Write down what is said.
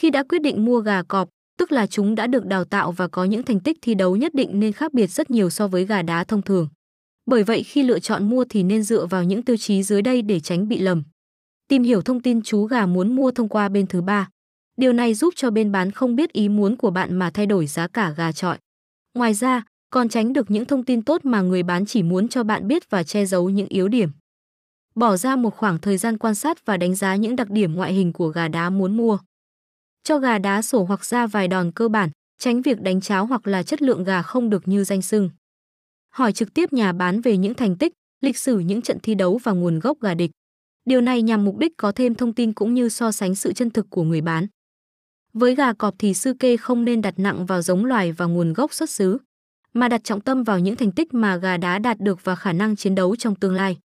Khi đã quyết định mua gà cọp, tức là chúng đã được đào tạo và có những thành tích thi đấu nhất định nên khác biệt rất nhiều so với gà đá thông thường. Bởi vậy khi lựa chọn mua thì nên dựa vào những tiêu chí dưới đây để tránh bị lầm. Tìm hiểu thông tin chú gà muốn mua thông qua bên thứ ba. Điều này giúp cho bên bán không biết ý muốn của bạn mà thay đổi giá cả gà trọi. Ngoài ra, còn tránh được những thông tin tốt mà người bán chỉ muốn cho bạn biết và che giấu những yếu điểm. Bỏ ra một khoảng thời gian quan sát và đánh giá những đặc điểm ngoại hình của gà đá muốn mua. Cho gà đá sổ hoặc ra vài đòn cơ bản, tránh việc đánh cháo hoặc là chất lượng gà không được như danh sưng. Hỏi trực tiếp nhà bán về những thành tích, lịch sử những trận thi đấu và nguồn gốc gà địch. Điều này nhằm mục đích có thêm thông tin cũng như so sánh sự chân thực của người bán. Với gà cọp thì sư kê không nên đặt nặng vào giống loài và nguồn gốc xuất xứ, mà đặt trọng tâm vào những thành tích mà gà đá đạt được và khả năng chiến đấu trong tương lai.